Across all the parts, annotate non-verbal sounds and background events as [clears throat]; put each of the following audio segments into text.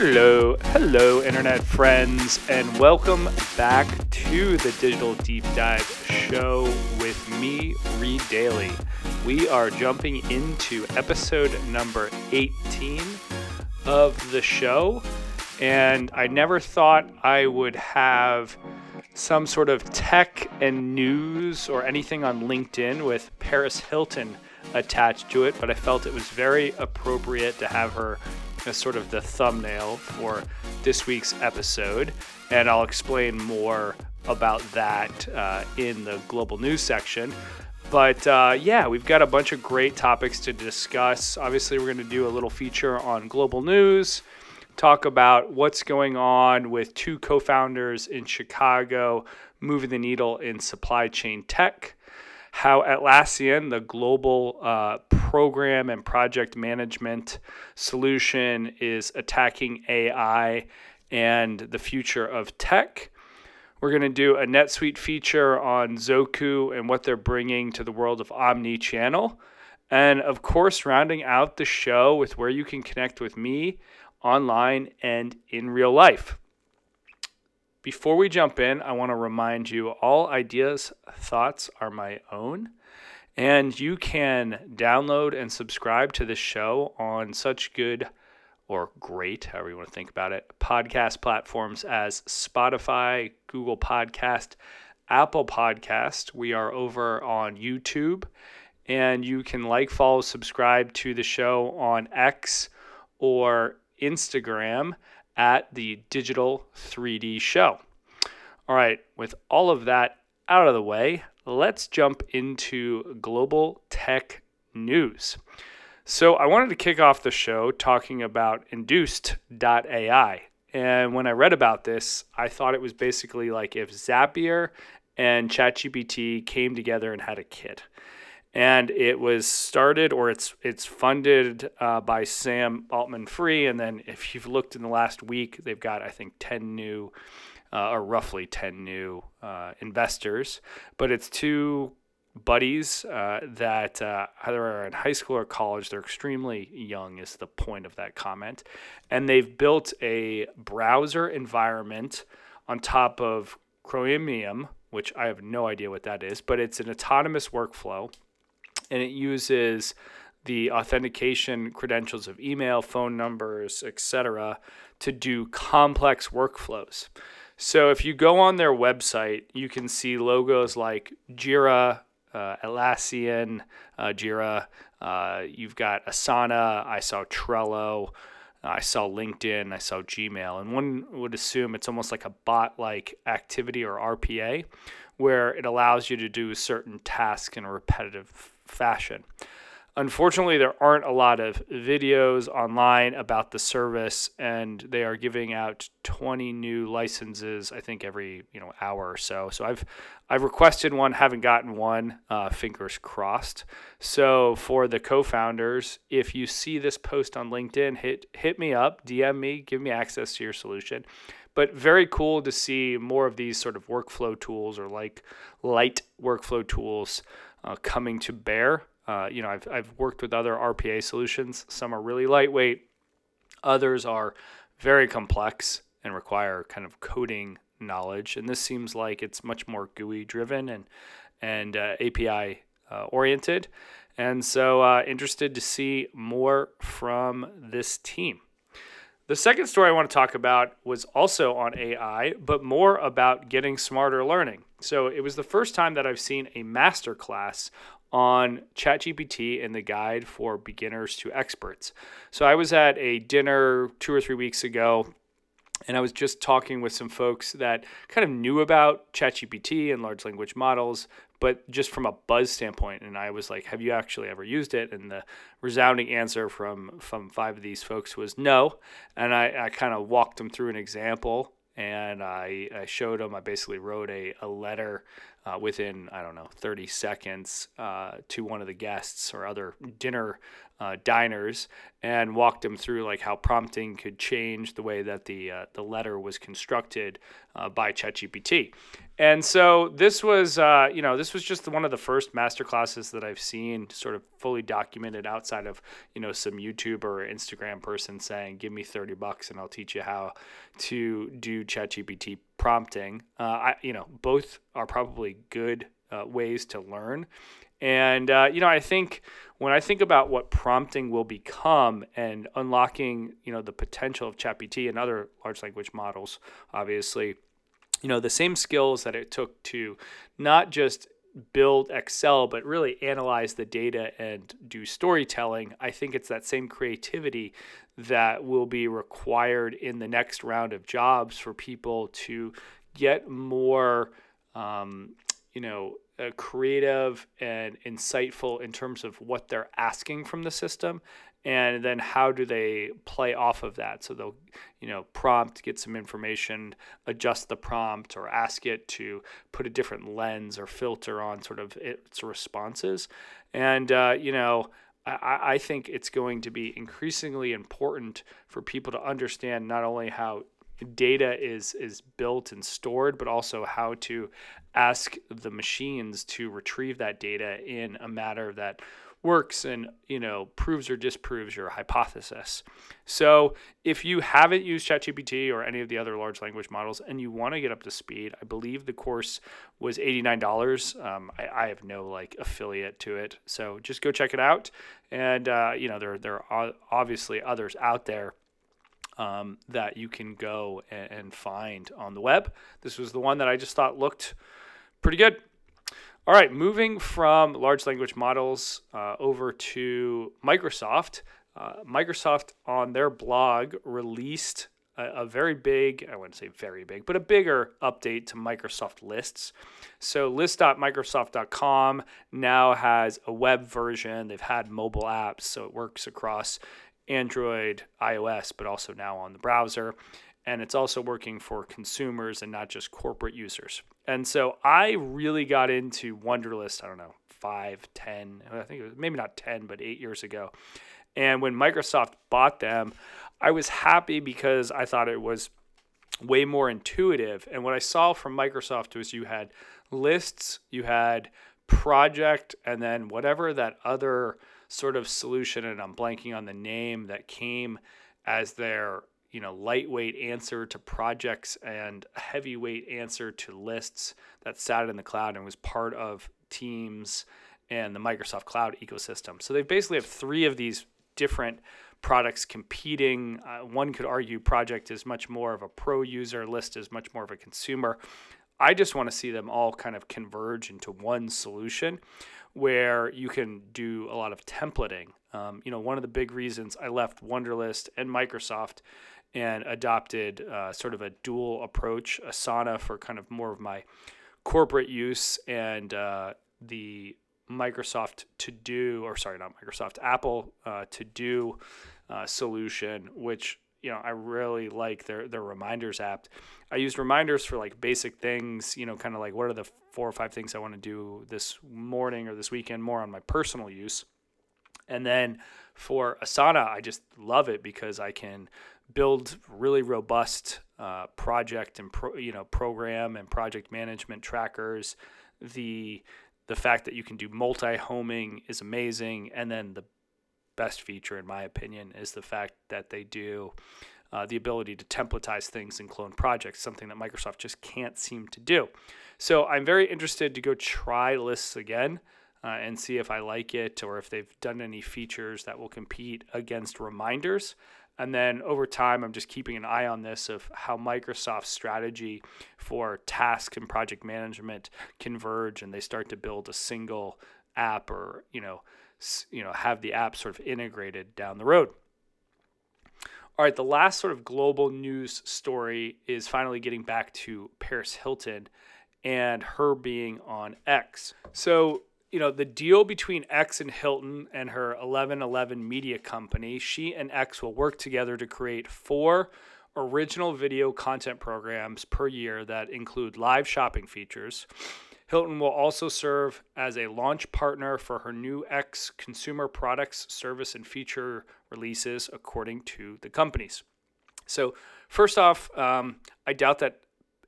Hello, hello, internet friends, and welcome back to the Digital Deep Dive Show with me, Reed Dailey. We are jumping into episode number 18 of the show, and I never thought I would have some sort of tech and news or anything on LinkedIn with Paris Hilton attached to it, but I felt it was very appropriate to have her as sort of the thumbnail for this week's episode. And I'll explain more about that uh, in the global news section. But uh, yeah, we've got a bunch of great topics to discuss. Obviously, we're going to do a little feature on global news, talk about what's going on with two co founders in Chicago moving the needle in supply chain tech how Atlassian, the global uh, program and project management solution, is attacking AI and the future of tech. We're going to do a NetSuite feature on Zoku and what they're bringing to the world of omni-channel. And of course, rounding out the show with where you can connect with me online and in real life. Before we jump in, I want to remind you all ideas, thoughts are my own. And you can download and subscribe to this show on such good or great, however you want to think about it, podcast platforms as Spotify, Google Podcast, Apple Podcast. We are over on YouTube. And you can like, follow, subscribe to the show on X or Instagram at the Digital 3D Show. All right, with all of that out of the way, let's jump into global tech news. So, I wanted to kick off the show talking about induced.ai. And when I read about this, I thought it was basically like if Zapier and ChatGPT came together and had a kid and it was started or it's it's funded uh, by Sam Altman-Free, and then if you've looked in the last week, they've got I think ten new, uh, or roughly ten new uh, investors. But it's two buddies uh, that uh, either are in high school or college. They're extremely young, is the point of that comment, and they've built a browser environment on top of Chromium, which I have no idea what that is, but it's an autonomous workflow and it uses the authentication credentials of email, phone numbers, etc., to do complex workflows. So if you go on their website, you can see logos like Jira, uh, Atlassian, uh, Jira. Uh, you've got Asana. I saw Trello. I saw LinkedIn. I saw Gmail. And one would assume it's almost like a bot like activity or RPA, where it allows you to do certain tasks in a repetitive fashion. Unfortunately, there aren't a lot of videos online about the service, and they are giving out 20 new licenses, I think, every you know hour or so. So I've I've requested one, haven't gotten one. Uh, fingers crossed. So for the co-founders, if you see this post on LinkedIn, hit hit me up, DM me, give me access to your solution. But very cool to see more of these sort of workflow tools or like light workflow tools uh, coming to bear. Uh, you know, I've, I've worked with other RPA solutions. Some are really lightweight, others are very complex and require kind of coding knowledge. And this seems like it's much more GUI driven and and uh, API uh, oriented. And so, uh, interested to see more from this team. The second story I want to talk about was also on AI, but more about getting smarter learning. So it was the first time that I've seen a master class on ChatGPT and the guide for beginners to experts. So I was at a dinner two or three weeks ago and I was just talking with some folks that kind of knew about ChatGPT and large language models, but just from a buzz standpoint. And I was like, "Have you actually ever used it?" And the resounding answer from from five of these folks was no. And I, I kind of walked them through an example, and I, I showed them. I basically wrote a, a letter uh, within I don't know 30 seconds uh, to one of the guests or other dinner uh, diners and walked them through like how prompting could change the way that the uh, the letter was constructed uh, by ChatGPT. And so this was, uh, you know, this was just one of the first master classes that I've seen sort of fully documented outside of, you know, some YouTube or Instagram person saying, give me 30 bucks and I'll teach you how to do ChatGPT prompting. Uh, I, you know, both are probably good uh, ways to learn. And, uh, you know, I think when I think about what prompting will become and unlocking, you know, the potential of ChatGPT and other large language models, obviously, you know, the same skills that it took to not just build Excel, but really analyze the data and do storytelling, I think it's that same creativity that will be required in the next round of jobs for people to get more, um, you know, uh, creative and insightful in terms of what they're asking from the system and then how do they play off of that? So they'll you know prompt get some information adjust the prompt or ask it to put a different lens or filter on sort of its responses. And uh, you know I, I think it's going to be increasingly important for people to understand not only how data is is built and stored, but also how to ask the machines to retrieve that data in a manner that works and you know proves or disproves your hypothesis. So if you haven't used ChatGPT or any of the other large language models and you want to get up to speed, I believe the course was eighty nine dollars. Um, I, I, have no like affiliate to it, so just go check it out. And uh, you know there there are obviously others out there. Um, that you can go and, and find on the web. This was the one that I just thought looked pretty good. All right, moving from large language models uh, over to Microsoft. Uh, Microsoft on their blog released a, a, very big, I wouldn't say very big, but a bigger update to Microsoft lists. So list.microsoft.com now has a web version. They've had mobile apps, so it works across Android, iOS, but also now on the browser and it's also working for consumers and not just corporate users. And so I really got into Wunderlist, I don't know, five, ten, I think it was maybe not 10, but eight years ago. And when Microsoft bought them, I was happy because I thought it was way more intuitive. And what I saw from Microsoft was you had lists, you had project, and then whatever that other sort of solution, and I'm blanking on the name that came as their you know lightweight answer to projects and heavyweight answer to lists that sat in the cloud and was part of Teams and the Microsoft Cloud ecosystem. So they basically have three of these different products competing. Uh, one could argue project is much more of a pro user, list is much more of a consumer. I just want to see them all kind of converge into one solution where you can do a lot of templating. Um, you know, one of the big reasons I left Wunderlist and Microsoft and adopted uh, sort of a dual approach Asana for kind of more of my corporate use and uh, the Microsoft To Do, or sorry, not Microsoft, Apple uh, To Do uh, solution, which you know I really like their their reminders app. I use reminders for like basic things, you know, kind of like what are the four or five things I want to do this morning or this weekend, more on my personal use. And then for Asana, I just love it because I can build really robust uh, project and pro, you know program and project management trackers. The the fact that you can do multi homing is amazing, and then the best feature, in my opinion, is the fact that they do uh, the ability to templatize things and clone projects, something that Microsoft just can't seem to do. So I'm very interested to go try lists again. Uh, and see if I like it or if they've done any features that will compete against reminders. And then over time, I'm just keeping an eye on this of how Microsoft's strategy for task and project management converge, and they start to build a single app, or you know, you know, have the app sort of integrated down the road. All right, the last sort of global news story is finally getting back to Paris Hilton and her being on X. So you know, the deal between X and Hilton and her 1111 media company, she and X will work together to create four original video content programs per year that include live shopping features. Hilton will also serve as a launch partner for her new X consumer products, service, and feature releases, according to the companies. So, first off, um, I doubt that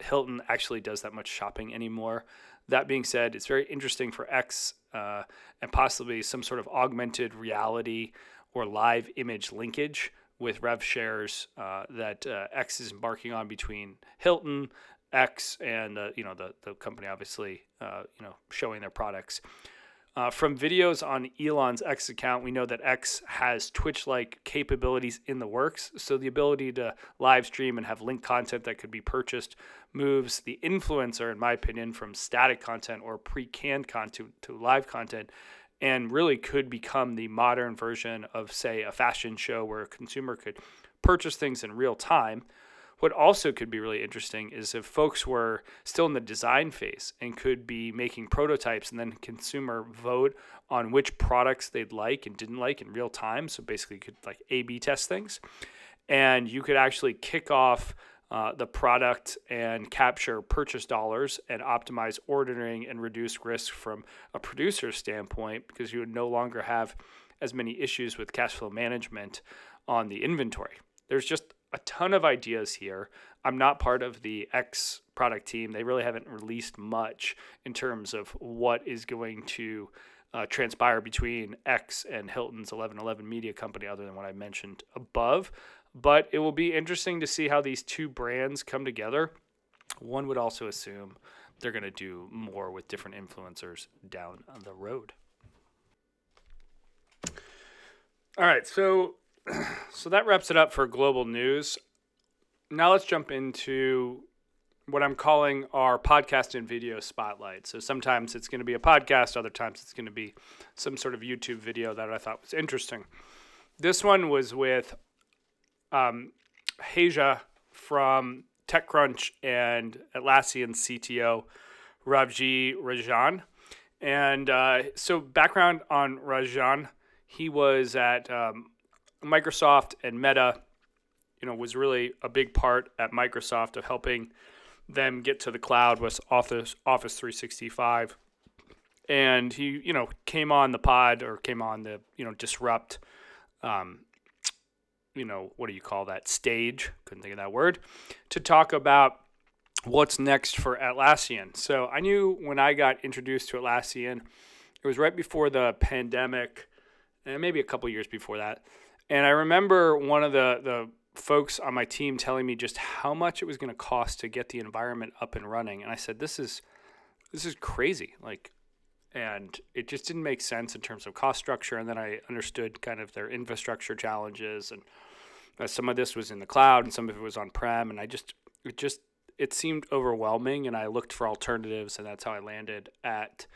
Hilton actually does that much shopping anymore. That being said, it's very interesting for X uh, and possibly some sort of augmented reality or live image linkage with rev shares uh, that uh, X is embarking on between Hilton, X, and you know the the company obviously uh, you know showing their products. Uh, from videos on Elon's X account, we know that X has Twitch like capabilities in the works. So, the ability to live stream and have linked content that could be purchased moves the influencer, in my opinion, from static content or pre canned content to live content and really could become the modern version of, say, a fashion show where a consumer could purchase things in real time. What also could be really interesting is if folks were still in the design phase and could be making prototypes and then consumer vote on which products they'd like and didn't like in real time. So basically, you could like A B test things. And you could actually kick off uh, the product and capture purchase dollars and optimize ordering and reduce risk from a producer's standpoint because you would no longer have as many issues with cash flow management on the inventory. There's just a ton of ideas here. I'm not part of the X product team. They really haven't released much in terms of what is going to uh, transpire between X and Hilton's 1111 Media Company, other than what I mentioned above. But it will be interesting to see how these two brands come together. One would also assume they're going to do more with different influencers down the road. All right, so [clears throat] so that wraps it up for global news. Now let's jump into what I'm calling our podcast and video spotlight. So sometimes it's going to be a podcast, other times it's going to be some sort of YouTube video that I thought was interesting. This one was with um, from TechCrunch and Atlassian CTO Rajeev Rajan. And uh, so, background on Rajan, he was at um, Microsoft and Meta. You know, was really a big part at Microsoft of helping them get to the cloud with Office Office 365. And he, you know, came on the pod or came on the, you know, disrupt um, you know, what do you call that stage? Couldn't think of that word to talk about what's next for Atlassian. So I knew when I got introduced to Atlassian, it was right before the pandemic, and maybe a couple years before that. And I remember one of the the folks on my team telling me just how much it was going to cost to get the environment up and running, and I said, "This is this is crazy." Like and it just didn't make sense in terms of cost structure. And then I understood kind of their infrastructure challenges, and uh, some of this was in the cloud, and some of it was on prem, and I just it just it seemed overwhelming, and I looked for alternatives, and that's how I landed at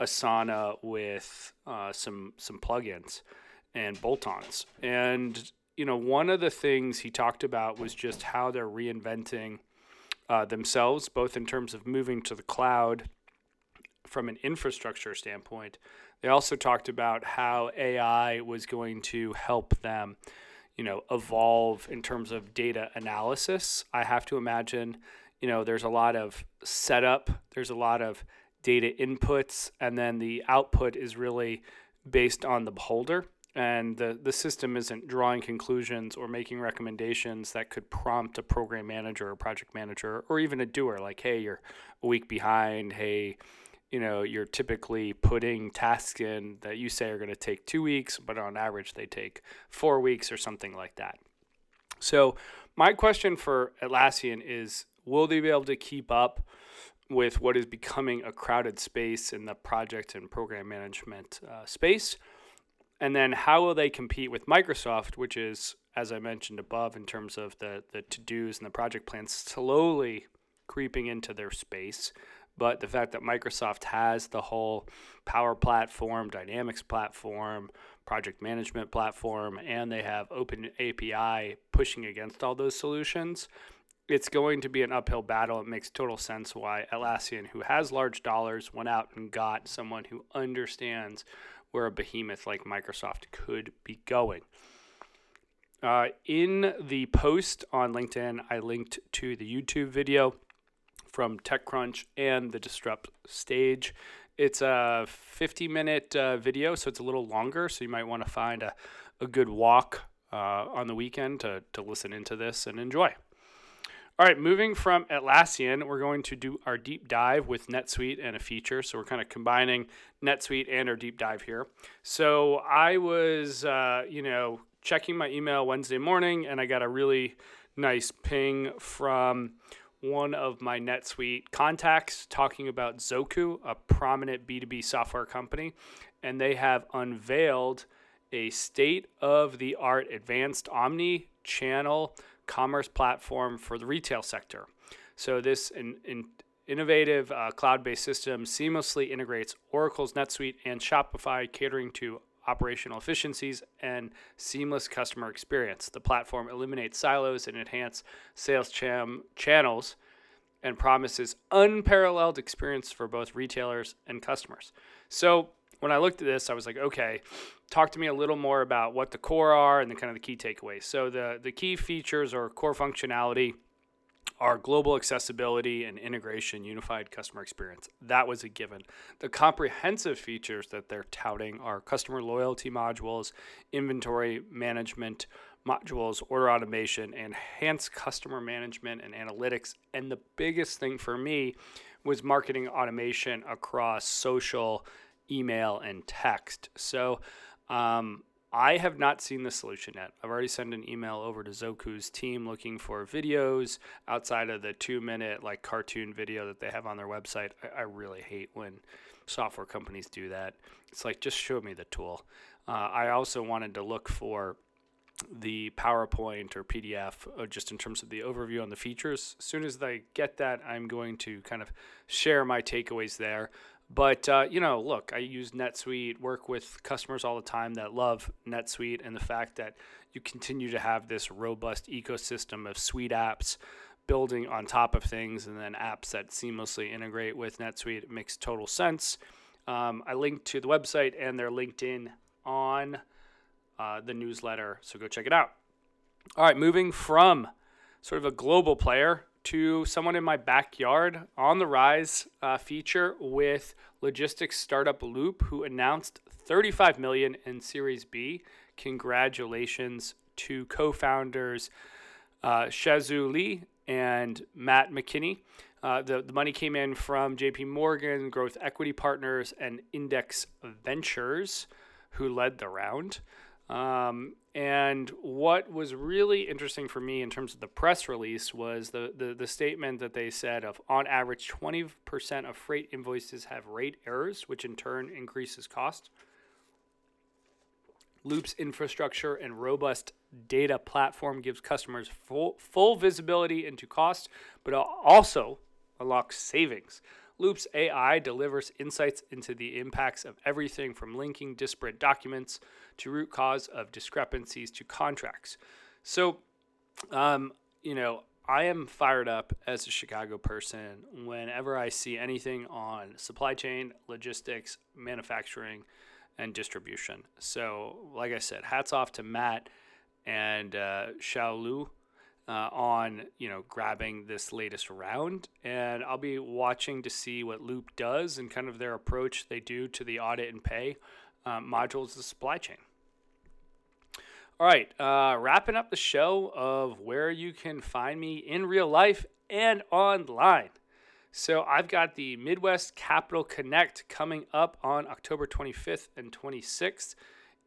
Asana with uh, some some plugins and bolt-ons. And you know, one of the things he talked about was just how they're reinventing uh, themselves, both in terms of moving to the cloud from an infrastructure standpoint. They also talked about how AI was going to help them, you know, evolve in terms of data analysis. I have to imagine, you know, there's a lot of setup, there's a lot of data inputs, and then the output is really based on the beholder. And the, the system isn't drawing conclusions or making recommendations that could prompt a program manager or project manager or even a doer like, hey, you're a week behind. Hey, you know, you're typically putting tasks in that you say are going to take two weeks, but on average they take four weeks or something like that. So, my question for Atlassian is will they be able to keep up with what is becoming a crowded space in the project and program management uh, space? And then, how will they compete with Microsoft, which is, as I mentioned above, in terms of the, the to dos and the project plans, slowly creeping into their space? But the fact that Microsoft has the whole Power Platform, Dynamics platform, project management platform, and they have Open API pushing against all those solutions, it's going to be an uphill battle. It makes total sense why Atlassian, who has large dollars, went out and got someone who understands where a behemoth like Microsoft could be going. Uh, in the post on LinkedIn, I linked to the YouTube video from TechCrunch and the Disrupt stage. It's a 50 minute uh, video, so it's a little longer. So you might want to find a, a good walk uh, on the weekend to, to listen into this and enjoy. All right, moving from Atlassian, we're going to do our deep dive with NetSuite and a feature. So we're kind of combining NetSuite and our deep dive here. So I was, uh, you know, checking my email Wednesday morning, and I got a really nice ping from one of my NetSuite contacts talking about Zoku, a prominent B2B software company, and they have unveiled a state of the art advanced omni channel commerce platform for the retail sector. So, this in, in innovative uh, cloud based system seamlessly integrates Oracle's NetSuite and Shopify, catering to operational efficiencies and seamless customer experience. The platform eliminates silos and enhance sales cham- channels and promises unparalleled experience for both retailers and customers. So, when I looked at this, I was like, okay, talk to me a little more about what the core are and the kind of the key takeaways. So the the key features or core functionality are global accessibility and integration, unified customer experience. That was a given. The comprehensive features that they're touting are customer loyalty modules, inventory management modules, order automation, enhanced customer management and analytics. And the biggest thing for me was marketing automation across social email, and text. So um, I have not seen the solution yet. I've already sent an email over to Zoku's team looking for videos outside of the two minute like cartoon video that they have on their website. I, I really hate when software companies do that. It's like just show me the tool. Uh, I also wanted to look for the PowerPoint or PDF uh, just in terms of the overview on the features. As soon as I get that, I'm going to kind of share my takeaways there. But uh, you know, look, I use NetSuite, work with customers all the time that love NetSuite, and the fact that you continue to have this robust ecosystem of suite apps building on top of things, and then apps that seamlessly integrate with NetSuite makes total sense. Um, I linked to the website and their LinkedIn on uh, the newsletter, so go check it out. All right, moving from sort of a global player to someone in my backyard on the rise uh, feature with logistics startup Loop, who announced 35 million in Series B. Congratulations to co-founders uh, Shaosu Liu and Matt McKinney. Uh, the, the money came in from JP Morgan, Growth Equity Partners, and Index Ventures, who led the round. Um, and what was really interesting for me in terms of the press release was the, the, the statement that they said of on average 20% of freight invoices have rate errors, which in turn increases cost. Loop's infrastructure and robust data platform gives customers full, full visibility into cost, but also unlocks savings. Loop's AI delivers insights into the impacts of everything from linking disparate documents to root cause of discrepancies to contracts. So, um, you know, I am fired up as a Chicago person whenever I see anything on supply chain, logistics, manufacturing, and distribution. So, like I said, hats off to Matt and uh, Xiao Lu uh, on you know grabbing this latest round, and I'll be watching to see what Loop does and kind of their approach they do to the audit and pay um, modules of the supply chain. All right, uh, wrapping up the show of where you can find me in real life and online. So I've got the Midwest Capital Connect coming up on October 25th and 26th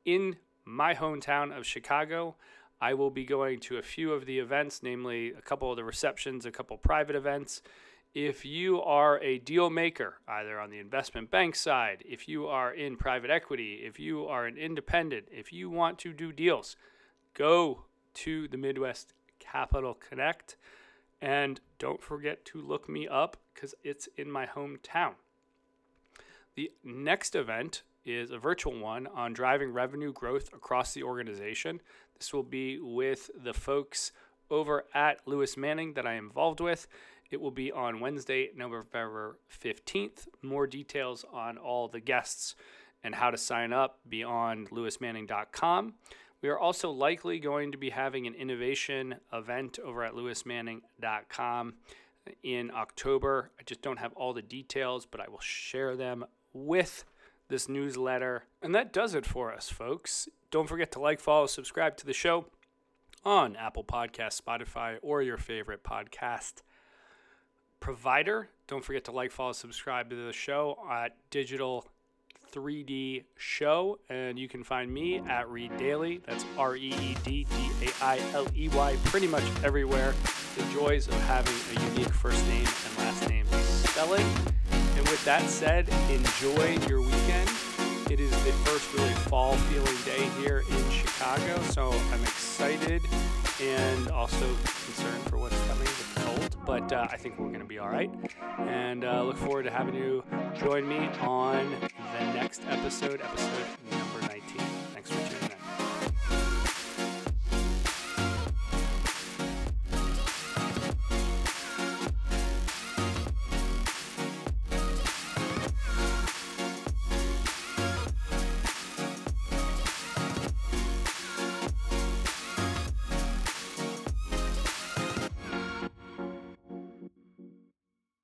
in my hometown of Chicago. I will be going to a few of the events, namely a couple of the receptions, a couple private events. If you are a deal maker, either on the investment bank side, if you are in private equity, if you are an independent, if you want to do deals, go to the Midwest Capital Connect. And don't forget to look me up because it's in my hometown. The next event is a virtual one on driving revenue growth across the organization. This will be with the folks over at Lewis Manning that I am involved with. It will be on Wednesday, November 15th. More details on all the guests and how to sign up beyond lewismanning.com. We are also likely going to be having an innovation event over at lewismanning.com in October. I just don't have all the details, but I will share them with this newsletter. And that does it for us, folks. Don't forget to like, follow, subscribe to the show on Apple Podcast, Spotify, or your favorite podcast provider. Don't forget to like, follow, subscribe to the show at Digital 3D Show, and you can find me at Reed Dailey. That's R E E D D A I L E Y, pretty much everywhere. The joys of having a unique first name and last name spelling. And with that said, enjoy your weekend. It is the first really fall feeling day here in Chicago, so I'm excited and also concerned for what's coming but uh, I think we're going to be all right. And uh, look forward to having you join me on the next episode, episode